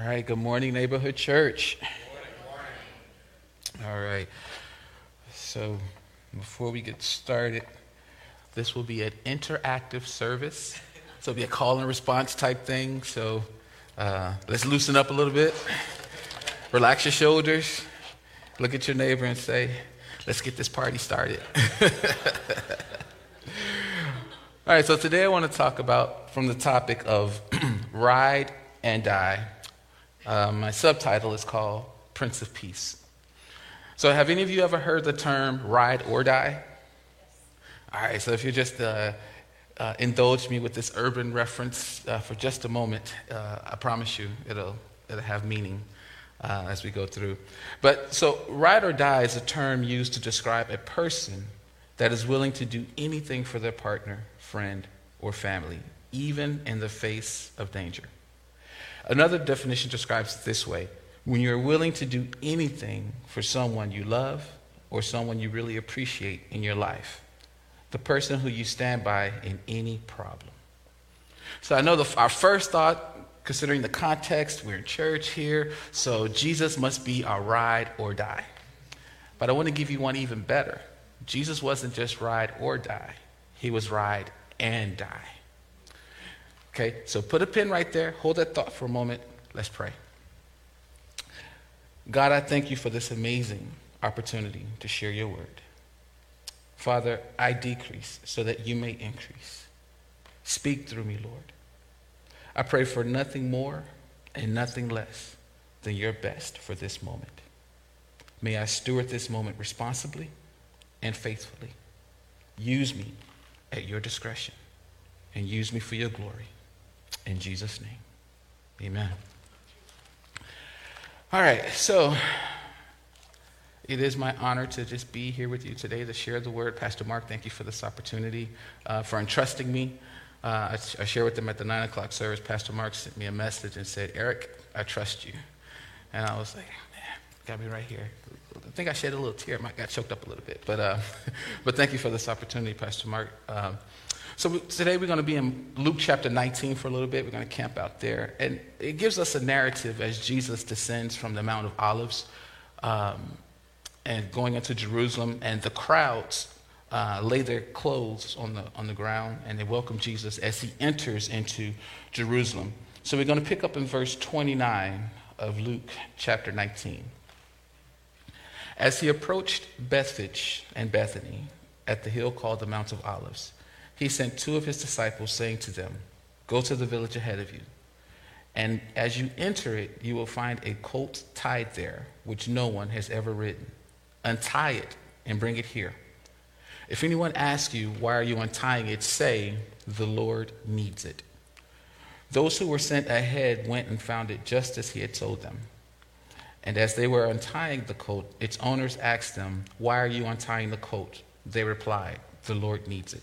All right, good morning, Neighborhood Church. Good morning. All right, so before we get started, this will be an interactive service. So it'll be a call and response type thing. So uh, let's loosen up a little bit. Relax your shoulders. Look at your neighbor and say, let's get this party started. All right, so today I want to talk about from the topic of ride and die. Uh, my subtitle is called Prince of Peace. So, have any of you ever heard the term ride or die? All right, so if you just uh, uh, indulge me with this urban reference uh, for just a moment, uh, I promise you it'll, it'll have meaning uh, as we go through. But so, ride or die is a term used to describe a person that is willing to do anything for their partner, friend, or family, even in the face of danger. Another definition describes it this way when you're willing to do anything for someone you love or someone you really appreciate in your life, the person who you stand by in any problem. So I know the, our first thought, considering the context, we're in church here, so Jesus must be our ride or die. But I want to give you one even better. Jesus wasn't just ride or die, he was ride and die. Okay, so put a pin right there. Hold that thought for a moment. Let's pray. God, I thank you for this amazing opportunity to share your word. Father, I decrease so that you may increase. Speak through me, Lord. I pray for nothing more and nothing less than your best for this moment. May I steward this moment responsibly and faithfully. Use me at your discretion and use me for your glory. In Jesus' name, amen. All right, so it is my honor to just be here with you today to share the word. Pastor Mark, thank you for this opportunity, uh, for entrusting me. Uh, I, I shared with them at the 9 o'clock service. Pastor Mark sent me a message and said, Eric, I trust you. And I was like, man, got me right here. I think I shed a little tear. I got choked up a little bit. But, uh, but thank you for this opportunity, Pastor Mark. Um, so today we're going to be in Luke chapter 19 for a little bit. We're going to camp out there. And it gives us a narrative as Jesus descends from the Mount of Olives um, and going into Jerusalem. And the crowds uh, lay their clothes on the, on the ground and they welcome Jesus as he enters into Jerusalem. So we're going to pick up in verse 29 of Luke chapter 19. As he approached Bethphage and Bethany at the hill called the Mount of Olives, he sent two of his disciples, saying to them, Go to the village ahead of you. And as you enter it, you will find a colt tied there, which no one has ever ridden. Untie it and bring it here. If anyone asks you, Why are you untying it? say, The Lord needs it. Those who were sent ahead went and found it just as he had told them. And as they were untying the colt, its owners asked them, Why are you untying the colt? They replied, The Lord needs it.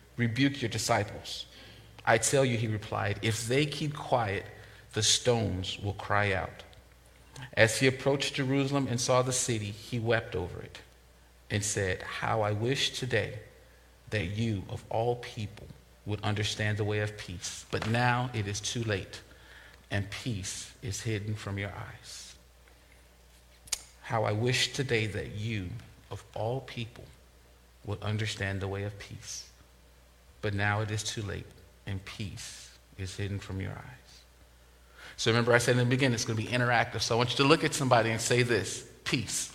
rebuke your disciples. I tell you, he replied, if they keep quiet, the stones will cry out. As he approached Jerusalem and saw the city, he wept over it and said, How I wish today that you, of all people, would understand the way of peace. But now it is too late, and peace is hidden from your eyes. How I wish today that you, of all people, would understand the way of peace. But now it is too late, and peace is hidden from your eyes. So remember, I said in the beginning, it's going to be interactive. So I want you to look at somebody and say this peace.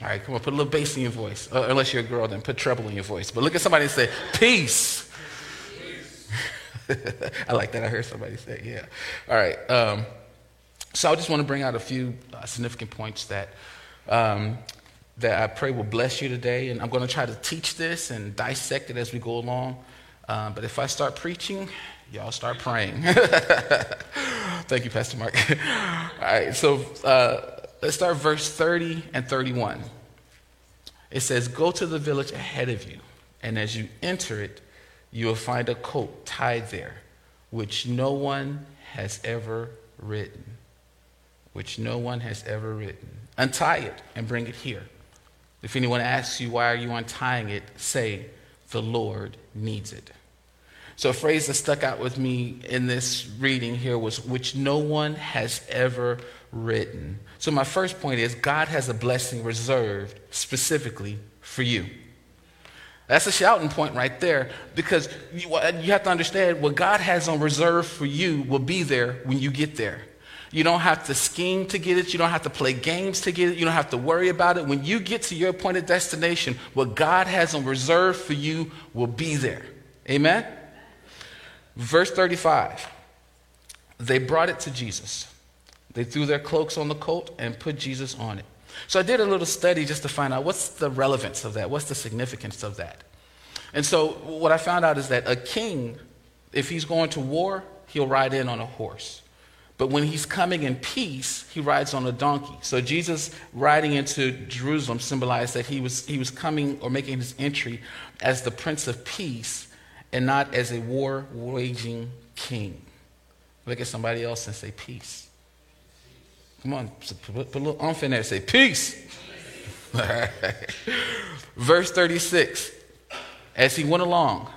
All right, come on, put a little bass in your voice. Uh, unless you're a girl, then put treble in your voice. But look at somebody and say, peace. I like that. I heard somebody say, yeah. All right. Um, so I just want to bring out a few uh, significant points that um, that I pray will bless you today. And I'm going to try to teach this and dissect it as we go along. Uh, but if I start preaching, y'all start praying. Thank you, Pastor Mark. All right, so uh, let's start verse 30 and 31. It says, Go to the village ahead of you, and as you enter it, you will find a coat tied there, which no one has ever written. Which no one has ever written. Untie it and bring it here. If anyone asks you, Why are you untying it? say, The Lord needs it. So, a phrase that stuck out with me in this reading here was, which no one has ever written. So, my first point is God has a blessing reserved specifically for you. That's a shouting point right there because you, uh, you have to understand what God has on reserve for you will be there when you get there. You don't have to scheme to get it. You don't have to play games to get it. You don't have to worry about it. When you get to your appointed destination, what God has on reserve for you will be there. Amen? Verse 35 They brought it to Jesus. They threw their cloaks on the colt and put Jesus on it. So I did a little study just to find out what's the relevance of that, what's the significance of that. And so what I found out is that a king, if he's going to war, he'll ride in on a horse. But when he's coming in peace, he rides on a donkey. So Jesus riding into Jerusalem symbolized that he was, he was coming or making his entry as the Prince of Peace and not as a war waging king. Look at somebody else and say, Peace. Come on, put, a little umph in there. and Say, Peace. Verse 36 As he went along,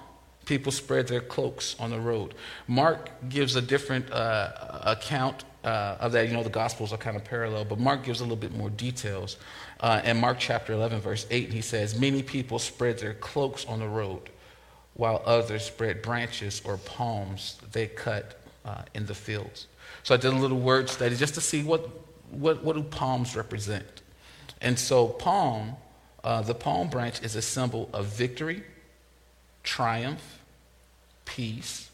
people spread their cloaks on the road. Mark gives a different uh, account uh, of that. You know, the Gospels are kind of parallel, but Mark gives a little bit more details. Uh, in Mark chapter 11, verse 8, he says, Many people spread their cloaks on the road while others spread branches or palms they cut uh, in the fields. So I did a little word study just to see what, what, what do palms represent. And so palm, uh, the palm branch is a symbol of victory, triumph, peace,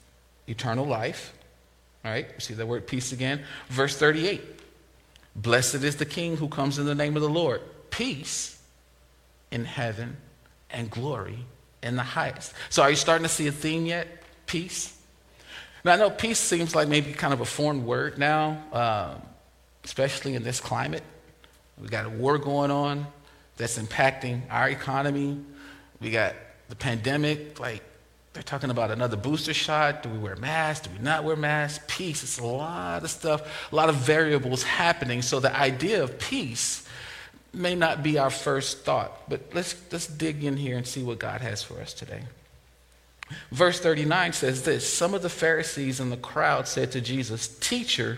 eternal life. All right, see that word peace again? Verse 38 Blessed is the King who comes in the name of the Lord. Peace in heaven and glory in the highest. So, are you starting to see a theme yet? Peace. Now, I know peace seems like maybe kind of a foreign word now, uh, especially in this climate. We got a war going on that's impacting our economy. We got the pandemic, like they're talking about another booster shot. Do we wear masks? Do we not wear masks? Peace. It's a lot of stuff, a lot of variables happening. So the idea of peace may not be our first thought, but let's, let's dig in here and see what God has for us today. Verse 39 says this Some of the Pharisees in the crowd said to Jesus, Teacher,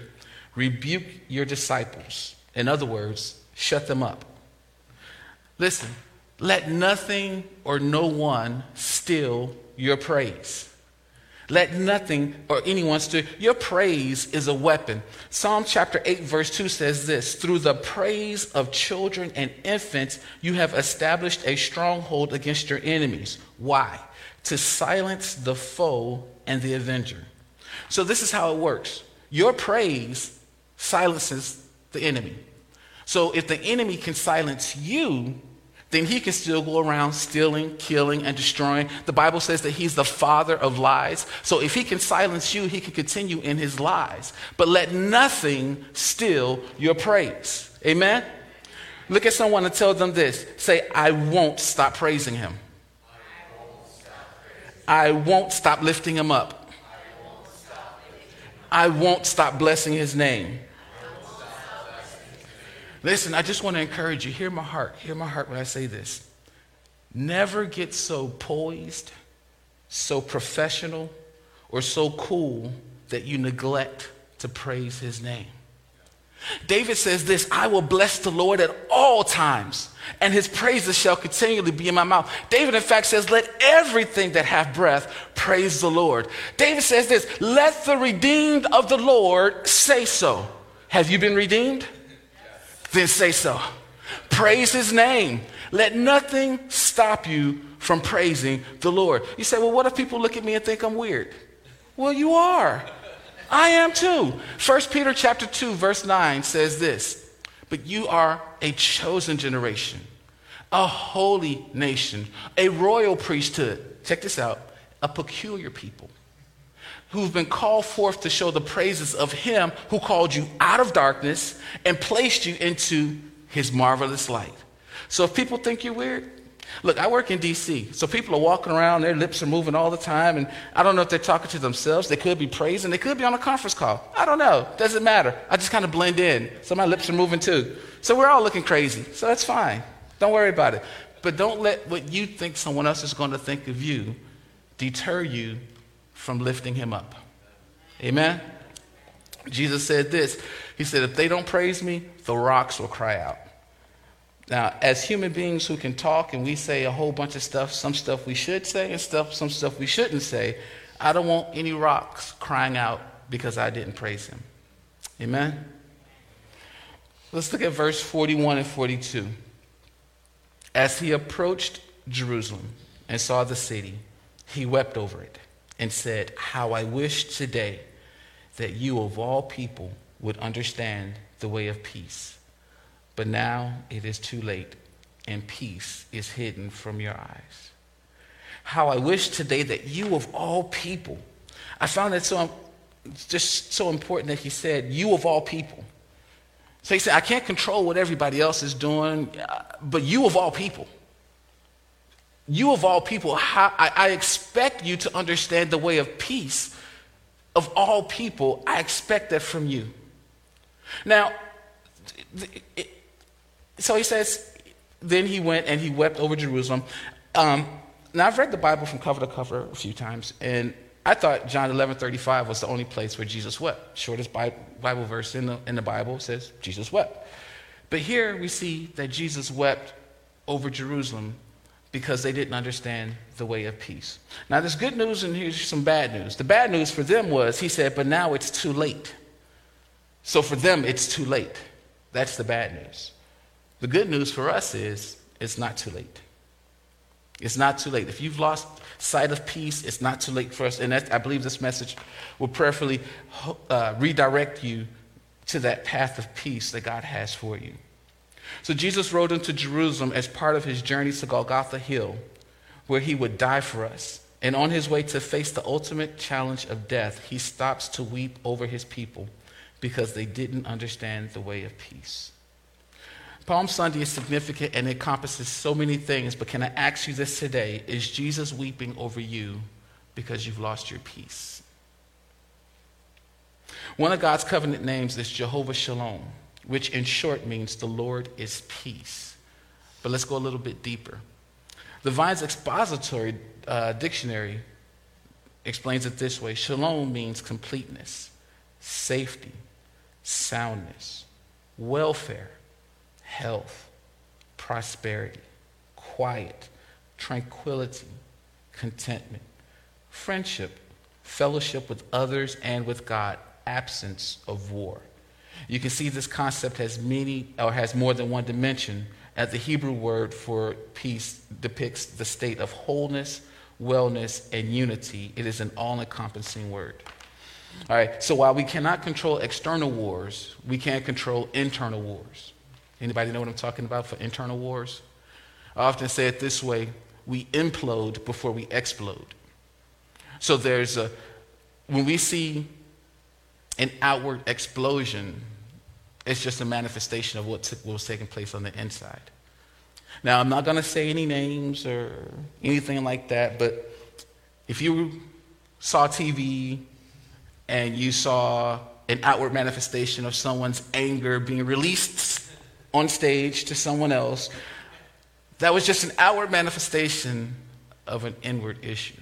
rebuke your disciples. In other words, shut them up. Listen, let nothing or no one steal your praise. Let nothing or anyone steal. Your praise is a weapon. Psalm chapter 8, verse 2 says this Through the praise of children and infants, you have established a stronghold against your enemies. Why? To silence the foe and the avenger. So, this is how it works your praise silences the enemy. So, if the enemy can silence you, then he can still go around stealing, killing, and destroying. The Bible says that he's the father of lies. So if he can silence you, he can continue in his lies. But let nothing steal your praise. Amen? Look at someone and tell them this say, I won't stop praising him. I won't stop lifting him up. I won't stop blessing his name. Listen, I just want to encourage you. Hear my heart. Hear my heart when I say this. Never get so poised, so professional, or so cool that you neglect to praise his name. David says this I will bless the Lord at all times, and his praises shall continually be in my mouth. David, in fact, says, Let everything that hath breath praise the Lord. David says this Let the redeemed of the Lord say so. Have you been redeemed? Then say so. Praise his name. Let nothing stop you from praising the Lord. You say, well, what if people look at me and think I'm weird? Well, you are. I am too. 1 Peter chapter 2 verse 9 says this, "But you are a chosen generation, a holy nation, a royal priesthood." Check this out, a peculiar people who've been called forth to show the praises of him who called you out of darkness and placed you into his marvelous light. So if people think you're weird, look, I work in DC, so people are walking around, their lips are moving all the time, and I don't know if they're talking to themselves. They could be praising, they could be on a conference call. I don't know. Doesn't matter. I just kind of blend in. So my lips are moving too. So we're all looking crazy. So that's fine. Don't worry about it. But don't let what you think someone else is going to think of you deter you from lifting him up. Amen? Jesus said this He said, If they don't praise me, the rocks will cry out. Now, as human beings who can talk and we say a whole bunch of stuff, some stuff we should say and stuff, some stuff we shouldn't say, I don't want any rocks crying out because I didn't praise him. Amen? Let's look at verse 41 and 42. As he approached Jerusalem and saw the city, he wept over it and said, How I wish today that you of all people would understand the way of peace. But now it is too late, and peace is hidden from your eyes. How I wish today that you of all people, I found that so um, just so important that he said, You of all people. So he said, I can't control what everybody else is doing, uh, but you of all people you of all people, how, I, I expect you to understand the way of peace of all people. I expect that from you. Now, it, so he says, then he went and he wept over Jerusalem. Um, now, I've read the Bible from cover to cover a few times, and I thought John 11 35 was the only place where Jesus wept. Shortest Bible verse in the, in the Bible says Jesus wept. But here we see that Jesus wept over Jerusalem because they didn't understand the way of peace. Now, there's good news and here's some bad news. The bad news for them was, he said, but now it's too late. So for them, it's too late. That's the bad news. The good news for us is, it's not too late. It's not too late. If you've lost sight of peace, it's not too late for us. And I believe this message will prayerfully uh, redirect you to that path of peace that God has for you. So Jesus rode into Jerusalem as part of his journey to Golgotha Hill, where he would die for us. And on his way to face the ultimate challenge of death, he stops to weep over his people because they didn't understand the way of peace. Palm Sunday is significant and encompasses so many things, but can I ask you this today? Is Jesus weeping over you because you've lost your peace? One of God's covenant names is Jehovah Shalom which in short means the Lord is peace. But let's go a little bit deeper. The Vine's expository uh, dictionary explains it this way Shalom means completeness, safety, soundness, welfare, health, prosperity, quiet, tranquility, contentment, friendship, fellowship with others and with God, absence of war. You can see this concept has many or has more than one dimension, as the Hebrew word for peace depicts the state of wholeness, wellness, and unity. It is an all encompassing word. All right, so while we cannot control external wars, we can control internal wars. Anybody know what I'm talking about for internal wars? I often say it this way we implode before we explode. So there's a, when we see an outward explosion, it's just a manifestation of what, took, what was taking place on the inside. Now, I'm not going to say any names or anything like that, but if you saw TV and you saw an outward manifestation of someone's anger being released on stage to someone else, that was just an outward manifestation of an inward issue.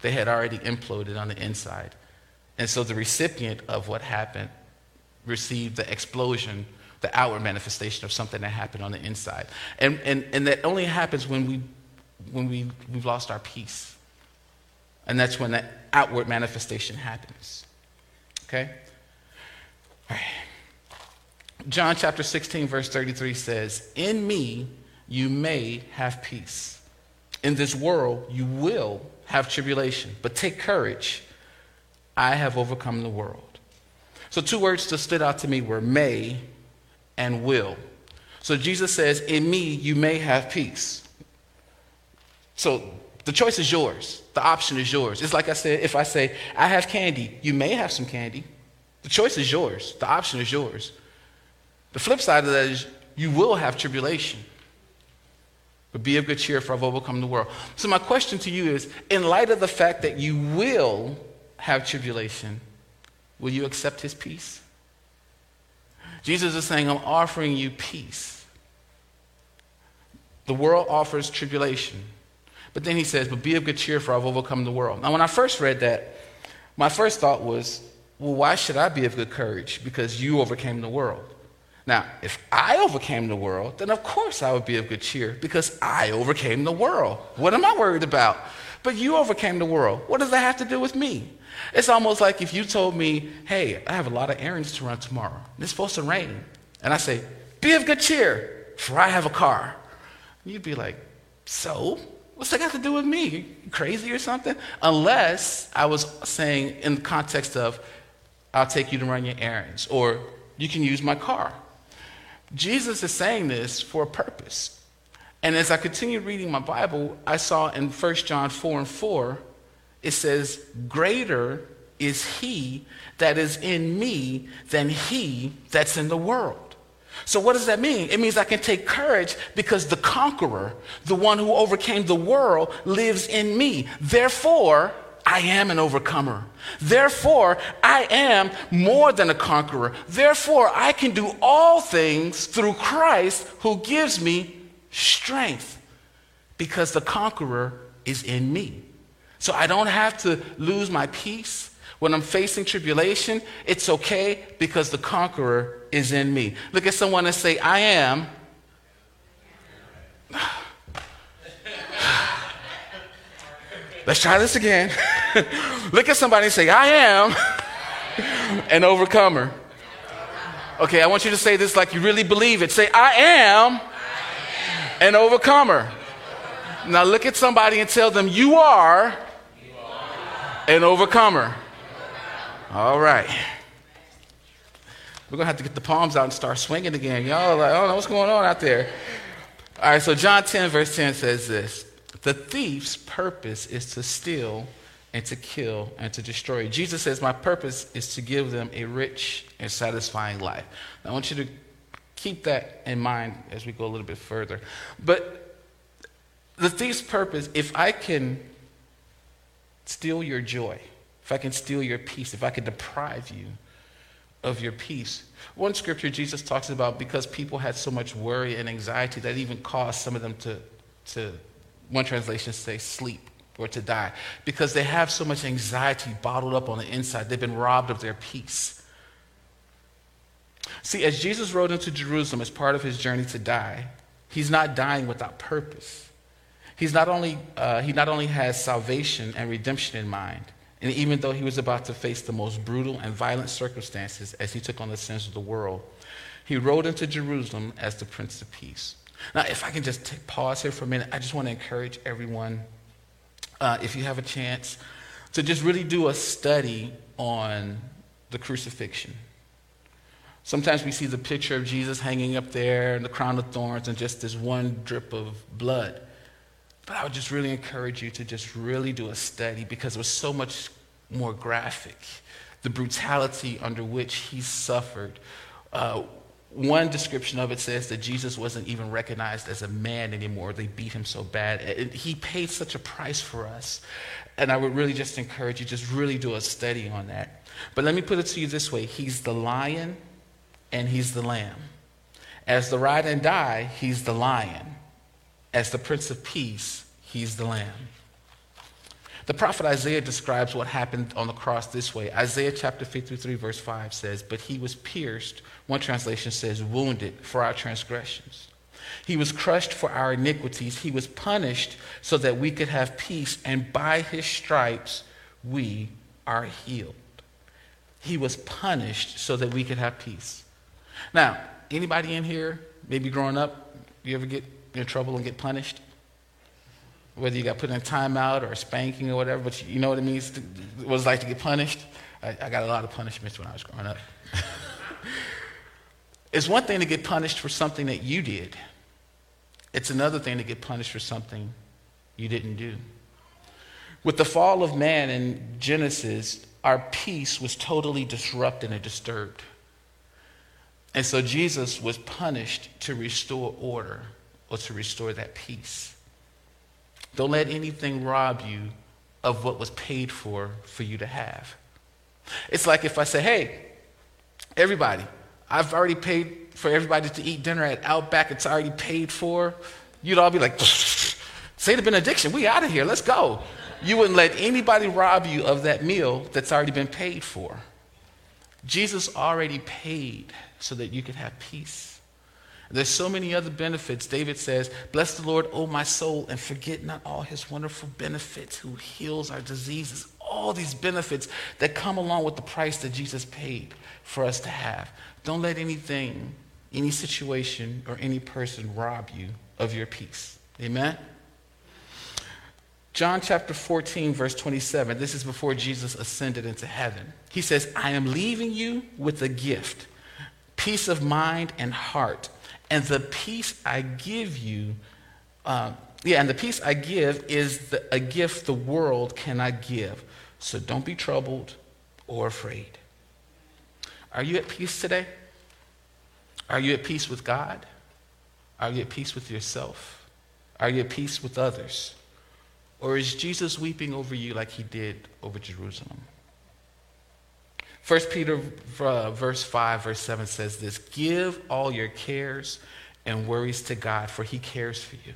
They had already imploded on the inside. And so the recipient of what happened received the explosion, the outward manifestation of something that happened on the inside. And, and, and that only happens when, we, when we, we've lost our peace. And that's when that outward manifestation happens. Okay? All right. John chapter 16, verse 33 says, In me you may have peace. In this world you will have tribulation, but take courage. I have overcome the world. So, two words that stood out to me were may and will. So, Jesus says, In me you may have peace. So, The choice is yours. The option is yours. It's like I said, if I say, I have candy, you may have some candy. The choice is yours. The option is yours. The flip side of that is you will have tribulation. But be of good cheer, for I've overcome the world. So, my question to you is in light of the fact that you will have tribulation, will you accept his peace? Jesus is saying, I'm offering you peace. The world offers tribulation. But then he says, But be of good cheer, for I've overcome the world. Now, when I first read that, my first thought was, Well, why should I be of good courage? Because you overcame the world. Now, if I overcame the world, then of course I would be of good cheer because I overcame the world. What am I worried about? But you overcame the world. What does that have to do with me? It's almost like if you told me, hey, I have a lot of errands to run tomorrow. And it's supposed to rain. And I say, be of good cheer, for I have a car. You'd be like, so? What's that got to do with me? Crazy or something? Unless I was saying in the context of, I'll take you to run your errands, or you can use my car. Jesus is saying this for a purpose. And as I continued reading my Bible, I saw in 1 John 4 and 4, it says, Greater is he that is in me than he that's in the world. So, what does that mean? It means I can take courage because the conqueror, the one who overcame the world, lives in me. Therefore, I am an overcomer. Therefore, I am more than a conqueror. Therefore, I can do all things through Christ who gives me strength because the conqueror is in me. So I don't have to lose my peace. When I'm facing tribulation, it's okay because the conqueror is in me. Look at someone and say, I am. Let's try this again. Look at somebody and say, I am an overcomer. Okay, I want you to say this like you really believe it. Say, I am an overcomer. Now look at somebody and tell them, You are an overcomer. All right. We're going to have to get the palms out and start swinging again. Y'all like, I don't know what's going on out there. All right, so John 10, verse 10 says this The thief's purpose is to steal and to kill and to destroy. Jesus says, My purpose is to give them a rich and satisfying life. Now, I want you to keep that in mind as we go a little bit further. But the thief's purpose, if I can steal your joy, if I can steal your peace, if I can deprive you of your peace. One scripture Jesus talks about because people had so much worry and anxiety that even caused some of them to, to one translation say sleep or to die because they have so much anxiety bottled up on the inside. They've been robbed of their peace. See, as Jesus rode into Jerusalem as part of his journey to die, he's not dying without purpose. He's not only, uh, he not only has salvation and redemption in mind, and even though he was about to face the most brutal and violent circumstances as he took on the sins of the world, he rode into Jerusalem as the Prince of Peace. Now, if I can just pause here for a minute, I just want to encourage everyone uh, if you have a chance, to just really do a study on the crucifixion. Sometimes we see the picture of Jesus hanging up there and the crown of thorns and just this one drip of blood. But I would just really encourage you to just really do a study because it was so much more graphic. The brutality under which he suffered. Uh, one description of it says that Jesus wasn't even recognized as a man anymore. They beat him so bad. He paid such a price for us. And I would really just encourage you, just really do a study on that. But let me put it to you this way He's the lion and he's the lamb. As the ride and die, he's the lion. As the Prince of Peace, he's the lamb. The prophet Isaiah describes what happened on the cross this way. Isaiah chapter 53, verse 5 says, But he was pierced, one translation says, wounded for our transgressions. He was crushed for our iniquities. He was punished so that we could have peace, and by his stripes we are healed. He was punished so that we could have peace. Now, anybody in here, maybe growing up, you ever get in trouble and get punished? whether you got put in a timeout or a spanking or whatever, but you know what it means, to, what it's like to get punished. I, I got a lot of punishments when I was growing up. it's one thing to get punished for something that you did. It's another thing to get punished for something you didn't do. With the fall of man in Genesis, our peace was totally disrupted and disturbed. And so Jesus was punished to restore order or to restore that peace. Don't let anything rob you of what was paid for for you to have. It's like if I say, hey, everybody, I've already paid for everybody to eat dinner at Outback, it's already paid for. You'd all be like, say the benediction, we out of here, let's go. You wouldn't let anybody rob you of that meal that's already been paid for. Jesus already paid so that you could have peace. There's so many other benefits. David says, Bless the Lord, O my soul, and forget not all his wonderful benefits, who heals our diseases. All these benefits that come along with the price that Jesus paid for us to have. Don't let anything, any situation, or any person rob you of your peace. Amen? John chapter 14, verse 27, this is before Jesus ascended into heaven. He says, I am leaving you with a gift, peace of mind and heart. And the peace I give you, uh, yeah, and the peace I give is the, a gift the world cannot give. So don't be troubled or afraid. Are you at peace today? Are you at peace with God? Are you at peace with yourself? Are you at peace with others? Or is Jesus weeping over you like he did over Jerusalem? 1 Peter uh, verse 5, verse 7 says this Give all your cares and worries to God, for he cares for you.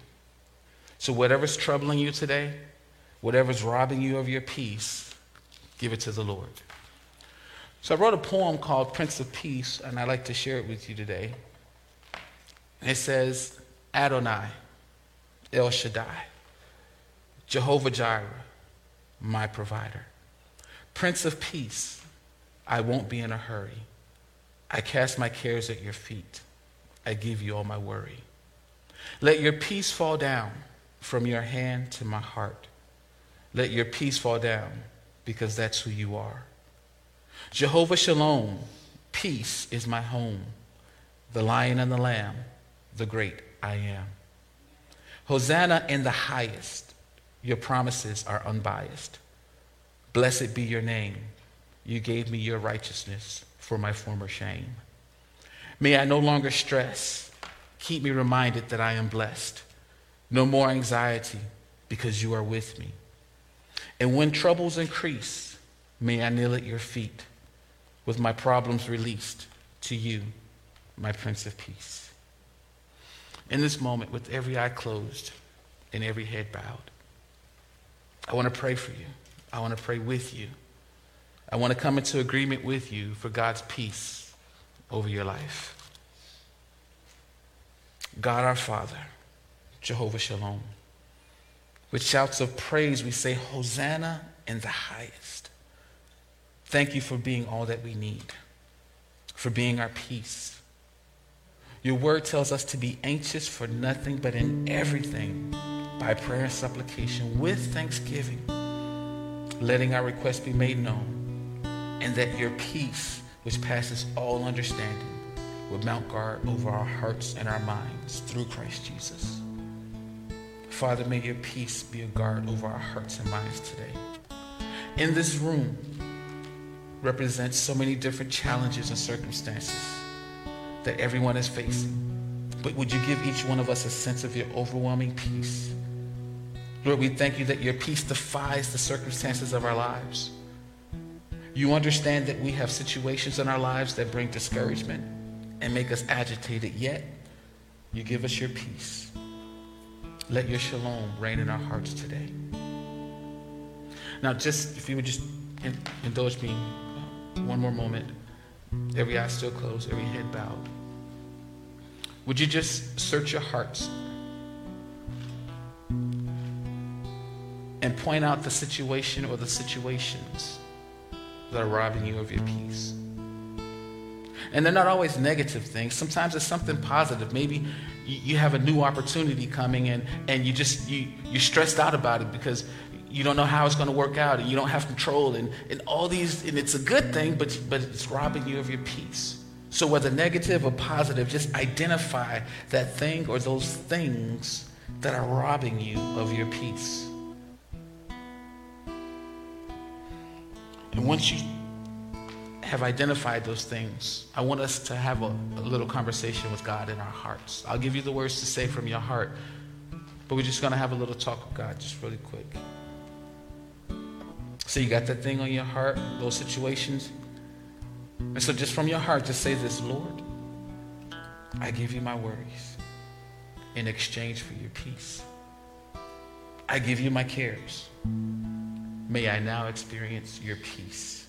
So, whatever's troubling you today, whatever's robbing you of your peace, give it to the Lord. So, I wrote a poem called Prince of Peace, and I'd like to share it with you today. And it says, Adonai, El Shaddai. Jehovah Jireh, my provider. Prince of Peace, I won't be in a hurry. I cast my cares at your feet. I give you all my worry. Let your peace fall down from your hand to my heart. Let your peace fall down because that's who you are. Jehovah Shalom, peace is my home. The lion and the lamb, the great I am. Hosanna in the highest. Your promises are unbiased. Blessed be your name. You gave me your righteousness for my former shame. May I no longer stress. Keep me reminded that I am blessed. No more anxiety because you are with me. And when troubles increase, may I kneel at your feet with my problems released to you, my Prince of Peace. In this moment, with every eye closed and every head bowed, I want to pray for you. I want to pray with you. I want to come into agreement with you for God's peace over your life. God our Father, Jehovah Shalom. With shouts of praise, we say, Hosanna in the highest. Thank you for being all that we need, for being our peace. Your word tells us to be anxious for nothing, but in everything by prayer and supplication with thanksgiving, letting our requests be made known, and that your peace, which passes all understanding, would mount guard over our hearts and our minds through Christ Jesus. Father, may your peace be a guard over our hearts and minds today. In this room represents so many different challenges and circumstances that everyone is facing. But would you give each one of us a sense of your overwhelming peace Lord, we thank you that your peace defies the circumstances of our lives. You understand that we have situations in our lives that bring discouragement and make us agitated, yet you give us your peace. Let your shalom reign in our hearts today. Now, just if you would just indulge me uh, one more moment, every eye still closed, every head bowed. Would you just search your hearts and point out the situation or the situations that are robbing you of your peace. And they're not always negative things. Sometimes it's something positive. Maybe you have a new opportunity coming in and you just you you're stressed out about it because you don't know how it's going to work out and you don't have control and, and all these and it's a good thing but but it's robbing you of your peace. So whether negative or positive, just identify that thing or those things that are robbing you of your peace. And once you have identified those things, I want us to have a, a, little conversation with God in our hearts. I'll give you the words to say from your heart, but we're just going to have a little talk with God, just really quick. So you got that thing on your heart, those situations? And so just from your heart, just say this Lord, I give you my worries in exchange for your peace. I give you my cares. May I now experience your peace.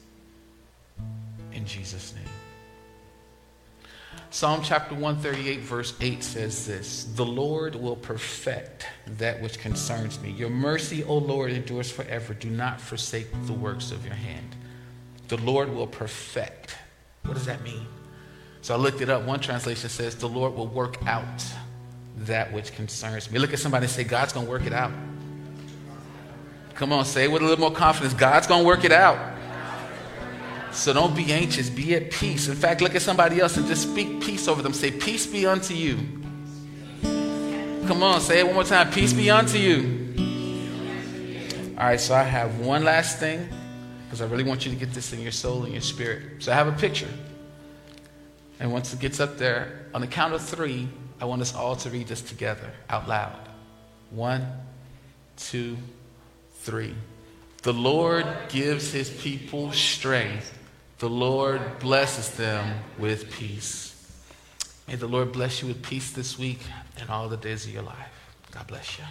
In Jesus' name. Psalm chapter 138, verse 8 says this The Lord will perfect that which concerns me. Your mercy, O Lord, endures forever. Do not forsake the works of your hand. The Lord will perfect. What does that mean? So I looked it up. One translation says, The Lord will work out that which concerns me. Look at somebody and say, God's going to work it out. Come on, say it with a little more confidence. God's going to work it out. So don't be anxious, be at peace. In fact, look at somebody else and just speak peace over them. Say, Peace be unto you. Come on, say it one more time. Peace be unto you. All right, so I have one last thing because I really want you to get this in your soul and your spirit. So I have a picture. And once it gets up there, on the count of three, I want us all to read this together out loud. One, two, three. The Lord gives his people strength. The Lord blesses them with peace. May the Lord bless you with peace this week and all the days of your life. God bless you.